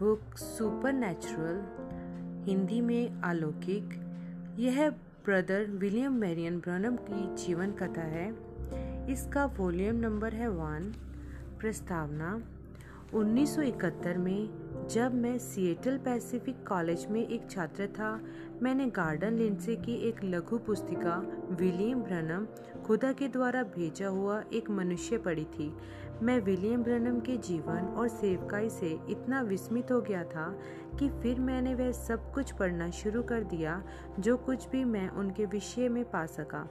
Book super Hindi में अलौकिक। यह ब्रदर विलियम मैरियन ब्रनम की जीवन कथा है। इसका वॉल्यूम नंबर है वन। प्रस्तावना 1971 में जब मैं सिएटल पैसिफिक कॉलेज में एक छात्र था, मैंने गार्डन लिंडसे की एक लघु पुस्तिका विलियम ब्रनम खुदा के द्वारा भेजा हुआ एक मनुष्य पढ़ी थी। मैं विलियम ब्रनम के जीवन और सेवकाई से इतना विस्मित हो गया था कि फिर मैंने वह सब कुछ पढ़ना शुरू कर दिया, जो कुछ भी मैं उनके विषय में पा सका।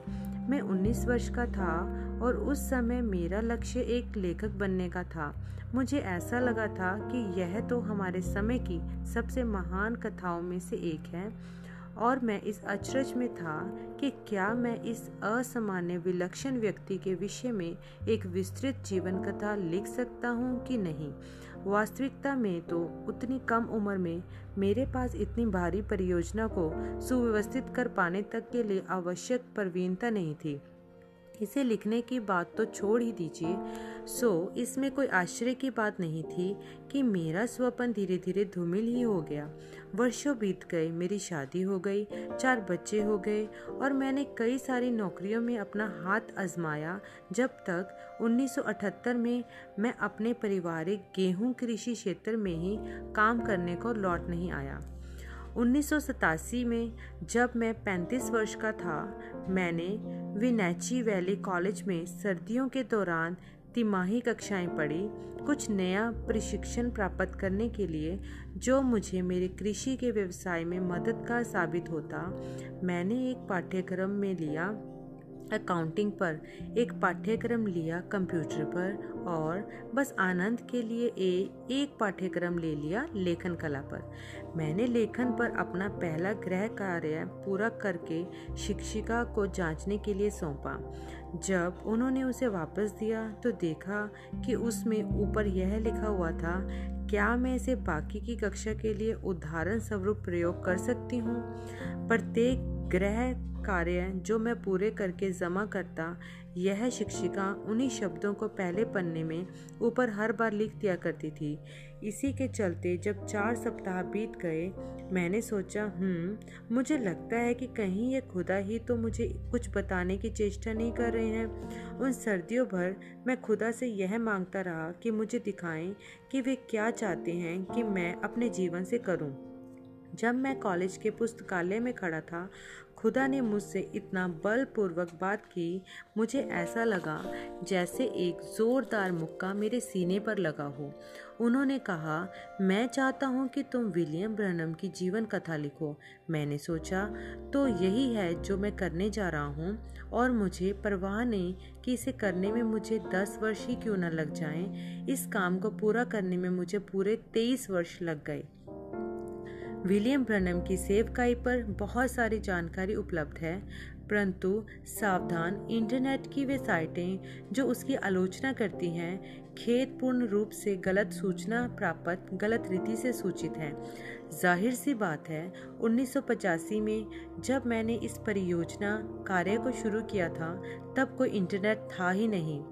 मैं 19 वर्ष का था और उस समय मेरा लक्ष्य एक लेखक बनने का था। मुझे ऐसा लगा था कि यह तो हमारे समय की सबसे महान कथाओं में से एक है। और मैं इस अचरज में था कि क्या मैं इस असामान्य विलक्षण व्यक्ति के विषय में एक विस्तृत जीवन कथा लिख सकता हूँ कि नहीं? वास्तविकता में तो उतनी कम उम्र में मेरे पास इतनी भारी परियोजना को सुव्यवस्थित कर पाने तक के लिए आवश्यक प्रवीणता नहीं थी। इसे लिखने की बात तो छोड़ ही दीजिए। सो, इसमें कोई आश्चर्य की बात नहीं थी कि मेरा स्वपन धीरे धीरे धूमिल ही हो गया। वर्षों बीत गए, मेरी शादी हो गई, चार बच्चे हो गए और मैंने कई सारी नौकरियों में अपना हाथ आजमाया। जब तक 1978 में मैं अपने पारिवारिक गेहूँ कृषि क्षेत्र में ही काम करने को लौट नहीं आया। उन्नीस सौ सतासी में जब मैं 35 वर्ष का था, मैंने विनैची वैली कॉलेज में सर्दियों के दौरान तिमाही कक्षाएँ पढ़ी, कुछ नया प्रशिक्षण प्राप्त करने के लिए जो मुझे मेरे कृषि के व्यवसाय में मददगार साबित होता, मैंने एक पाठ्यक्रम में लिया। अकाउंटिंग पर एक पाठ्यक्रम लिया कंप्यूटर पर और बस आनंद के लिए ए, एक पाठ्यक्रम ले लिया लेखन कला पर। मैंने लेखन पर अपना पहला गृह कार्य पूरा करके शिक्षिका को जांचने के लिए सौंपा। जब उन्होंने उसे वापस दिया तो देखा कि उसमें ऊपर यह लिखा हुआ था क्या मैं इसे बाकी की कक्षा के लिए उदाहरण स्वरूप प्रयोग कर सकती हूँ? प्रत्येक ग्रह कार्य जो मैं पूरे करके जमा करता, यह शिक्षिका उन्हीं शब्दों को पहले पन्ने में ऊपर हर बार लिख दिया करती थी इसी के चलते जब चार सप्ताह बीत गए, मैंने सोचा हम्म मुझे लगता है कि कहीं ये खुदा ही तो मुझे कुछ बताने की चेष्टा नहीं कर रहे हैं उन सर्दियों भर मैं खुदा से यह माँगता रहा कि मुझे दिखाएँ कि वे क्या चाहते हैं कि मैं अपने जीवन से करूँ। जब मैं कॉलेज के पुस्तकालय में खड़ा था, खुदा ने मुझसे इतना बलपूर्वक बात की, मुझे ऐसा लगा जैसे एक ज़ोरदार मुक्का मेरे सीने पर लगा हो। उन्होंने कहा, मैं चाहता हूँ कि तुम विलियम ब्रनम की जीवन कथा लिखो। मैंने सोचा तो यही है जो मैं करने जा रहा हूँ, और मुझे परवाह नहीं कि इसे करने में मुझे दस वर्ष ही क्यों न लग जाएँ। इस काम को पूरा करने में मुझे पूरे तेईस वर्ष लग गए। विलियम ब्रनम की सेवकाई पर बहुत सारी जानकारी उपलब्ध है, परंतु सावधान इंटरनेट की वे साइटें जो उसकी आलोचना करती हैं खेतपूर्ण रूप से गलत सूचना प्राप्त गलत रीति से सूचित हैं। ज़ाहिर सी बात है 1985 में जब मैंने इस परियोजना कार्य को शुरू किया था, तब कोई इंटरनेट था ही नहीं।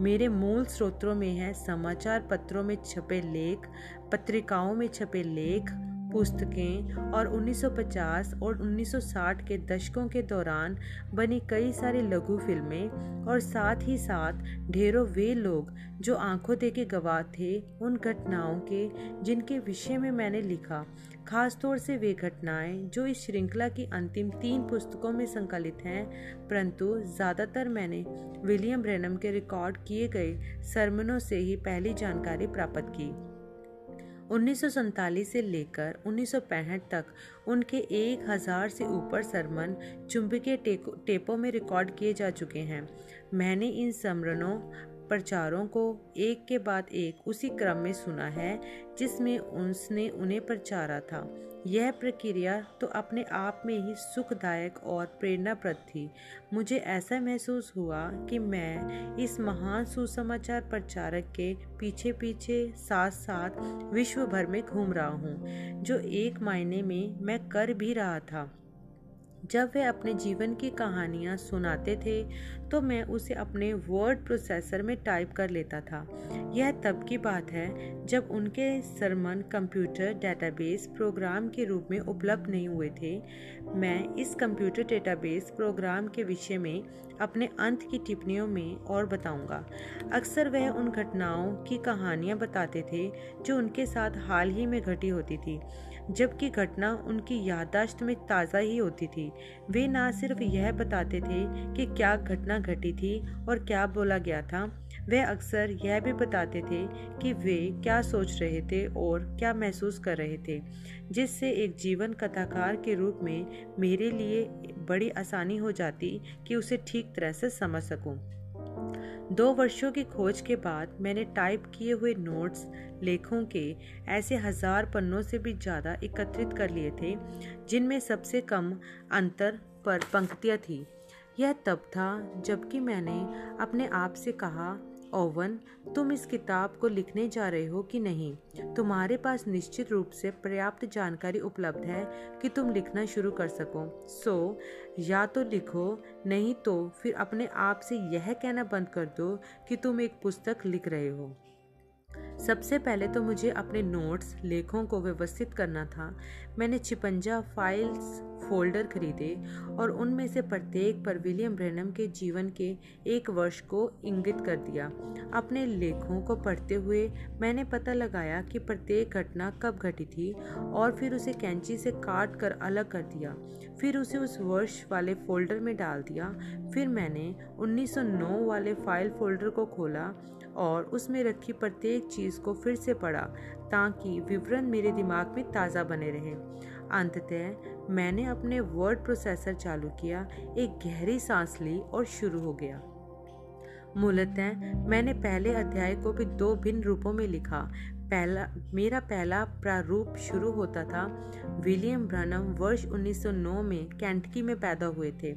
मेरे मूल स्रोतों में है समाचार पत्रों में छपे लेख, पत्रिकाओं में छपे लेख पुस्तकें और 1950 और 1960 के दशकों के दौरान बनी कई सारी लघु फ़िल्में और साथ ही साथ ढेरों वे लोग जो आँखों देखे गवाह थे उन घटनाओं के, जिनके विषय में मैंने लिखा। खासतौर से वे घटनाएँ जो इस श्रृंखला की अंतिम तीन पुस्तकों में संकलित हैं, परंतु ज़्यादातर मैंने विलियम ब्रेनम के रिकॉर्ड किए गए सरमनों से ही पहली जानकारी प्राप्त की। उन्नीस से लेकर उन्नीस तक उनके एक हज़ार से ऊपर सरमन चुंबकीय टेपों में रिकॉर्ड किए जा चुके हैं। मैंने इन समरणों प्रचारों को एक के बाद एक उसी क्रम में सुना है, जिसमें उसने उन्हें प्रचारा था। यह प्रक्रिया तो अपने आप में ही सुखदायक और प्रेरणाप्रद थी। मुझे ऐसा महसूस हुआ कि मैं इस महान सुसमाचार प्रचारक के पीछे पीछे साथ साथ विश्व भर में घूम रहा हूँ, जो एक मायने में मैं कर भी रहा था। जब वे अपने जीवन की कहानियाँ सुनाते थे तो मैं उसे अपने वर्ड प्रोसेसर में टाइप कर लेता था। यह तब की बात है, जब उनके सरमन कंप्यूटर डेटाबेस प्रोग्राम के रूप में उपलब्ध नहीं हुए थे। मैं इस कंप्यूटर डेटाबेस प्रोग्राम के विषय में अपने अंत की टिप्पणियों में और बताऊँगा। अक्सर वह उन घटनाओं की कहानियाँ बताते थे, जो उनके साथ हाल ही में घटी होती थी। जबकि घटना उनकी याददाश्त में ताज़ा ही होती थी वे ना सिर्फ़ यह बताते थे कि क्या घटना घटी थी और क्या बोला गया था, वे अक्सर यह भी बताते थे कि वे क्या सोच रहे थे और क्या महसूस कर रहे थे, जिससे एक जीवन कथाकार के रूप में मेरे लिए बड़ी आसानी हो जाती कि उसे ठीक तरह से समझ सकूँ। दो वर्षों की खोज के बाद मैंने टाइप किए हुए नोट्स, लेखों के ऐसे हज़ार पन्नों से भी ज़्यादा एकत्रित कर लिए थे, जिनमें सबसे कम अंतर पर पंक्तियाँ थी। यह तब था जबकि मैंने अपने आप से कहा ओवन तुम इस किताब को लिखने जा रहे हो कि नहीं? तुम्हारे पास निश्चित रूप से पर्याप्त जानकारी उपलब्ध है कि तुम लिखना शुरू कर सको। सो so, या तो लिखो नहीं तो फिर अपने आप से यह कहना बंद कर दो कि तुम एक पुस्तक लिख रहे हो। सबसे पहले तो मुझे अपने नोट्स लेखों को व्यवस्थित करना था। मैंने छिपंजा फाइल्स फोल्डर खरीदे और उनमें से प्रत्येक पर विलियम ब्रैनम के जीवन के एक वर्ष को इंगित कर दिया। अपने लेखों को पढ़ते हुए मैंने पता लगाया कि प्रत्येक घटना कब घटी थी और फिर उसे कैंची से काट कर अलग कर दिया। फिर उसे उस वर्ष वाले फोल्डर में डाल दिया। फिर मैंने 1909 वाले फ़ाइल फोल्डर को खोला और उसमें रखी प्रत्येक चीज़ को फिर से पढ़ा ताकि विवरण मेरे दिमाग में ताज़ा बने रहे। अंततः मैंने अपने वर्ड प्रोसेसर चालू किया, एक गहरी सांस ली और शुरू हो गया। मूलतः मैंने पहले अध्याय को भी दो भिन्न रूपों में लिखा। पहला, मेरा पहला प्रारूप शुरू होता था। विलियम ब्रनम वर्ष 1909 में कैंटकी में पैदा हुए थे।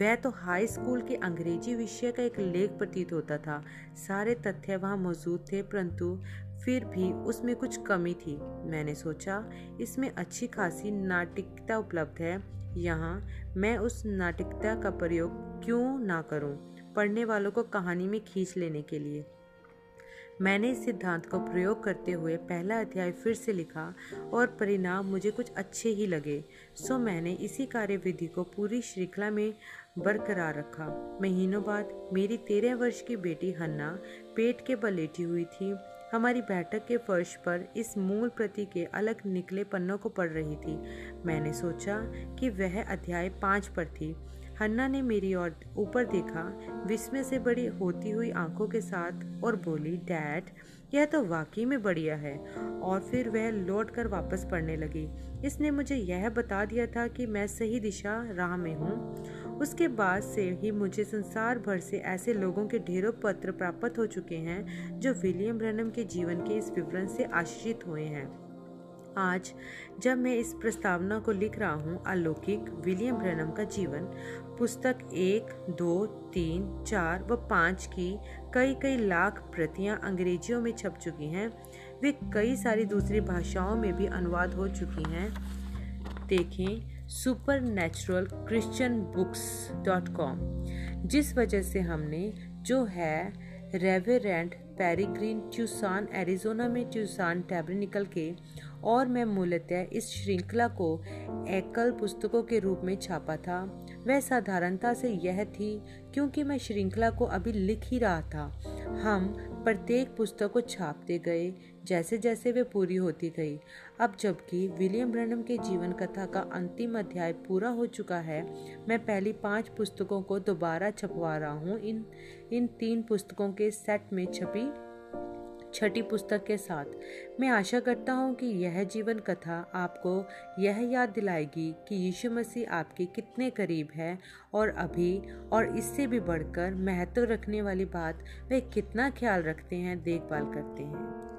वह तो हाई स्कूल के अंग्रेज़ी विषय का एक लेख प्रतीत होता था। सारे तथ्य वहाँ मौजूद थे, परंतु फिर भी उसमें कुछ कमी थी। मैंने सोचा, इसमें अच्छी खासी नाटिकता उपलब्ध है। यहाँ मैं उस नाटिकता का प्रयोग क्यों ना करूँ? पढ़ने वालों को कहानी में खींच लेने के लिए। मैंने इस सिद्धांत का प्रयोग करते हुए पहला अध्याय फिर से लिखा और परिणाम मुझे कुछ अच्छे ही लगे। सो मैंने इसी कार्यविधि को पूरी श्रृंखला में बरकरार रखा। महीनों बाद मेरी तेरह वर्ष की बेटी हन्ना पेट के बल लेटी हुई थी। हमारी बैठक के फर्श पर इस मूल प्रति के अलग निकले पन्नों को पढ़ रही थी। मैंने सोचा कि वह अध्याय पाँच पर थी। हन्ना ने मेरी ओर ऊपर देखा, विस्मय से बड़ी होती हुई आँखों के साथ और बोली, डैड, यह तो वाकई में बढ़िया है। और फिर वह लौट कर वापस पढ़ने लगी। इसने मुझे यह बता दिया था कि मैं सही दिशा राह में हूँ। उसके बाद से ही मुझे संसार भर से ऐसे लोगों के ढेरों पत्र प्राप्त हो चुके हैं, जो विलियम ब्रनम के जीवन के इस विवरण से आश्रित हुए हैं। आज, जब मैं इस प्रस्तावना को लिख रहा हूँ, अलौकिक विलियम ब्रनम का जीवन, पुस्तक एक, दो, तीन, चार व पाँच की कई कई लाख प्रतियाँ अंग्रेजियों में छप चुकी हैं, वे कई सारी दूसरी भाषाओं में भी अनुवाद हो चुकी हैं। देखें supernatural Christian books dot com जिस वजह से हमने, जो है रेवेरेंट पेरीग्रीन ट्यूसान एरिजोना में ट्यूसान टैबरनिकल के और मैं मूलतः इस श्रृंखला को एकल पुस्तकों के रूप में छापा था। वह साधारणता से यह थी, क्योंकि मैं श्रृंखला को अभी लिख ही रहा था। हम प्रत्येक पुस्तक को छापते गए जैसे जैसे वे पूरी होती गई। अब जबकि विलियम ब्रनम के जीवन कथा का अंतिम अध्याय पूरा हो चुका है, मैं पहली पाँच पुस्तकों को दोबारा छपवा रहा हूँ। इन इन तीन पुस्तकों के सेट में छपी छठी पुस्तक के साथ। मैं आशा करता हूँ कि यह जीवन कथा आपको यह याद दिलाएगी कि यीशु मसीह आपके कितने करीब है और अभी और इससे भी बढ़कर महत्व रखने वाली बात वे कितना ख्याल रखते हैं, देखभाल करते हैं।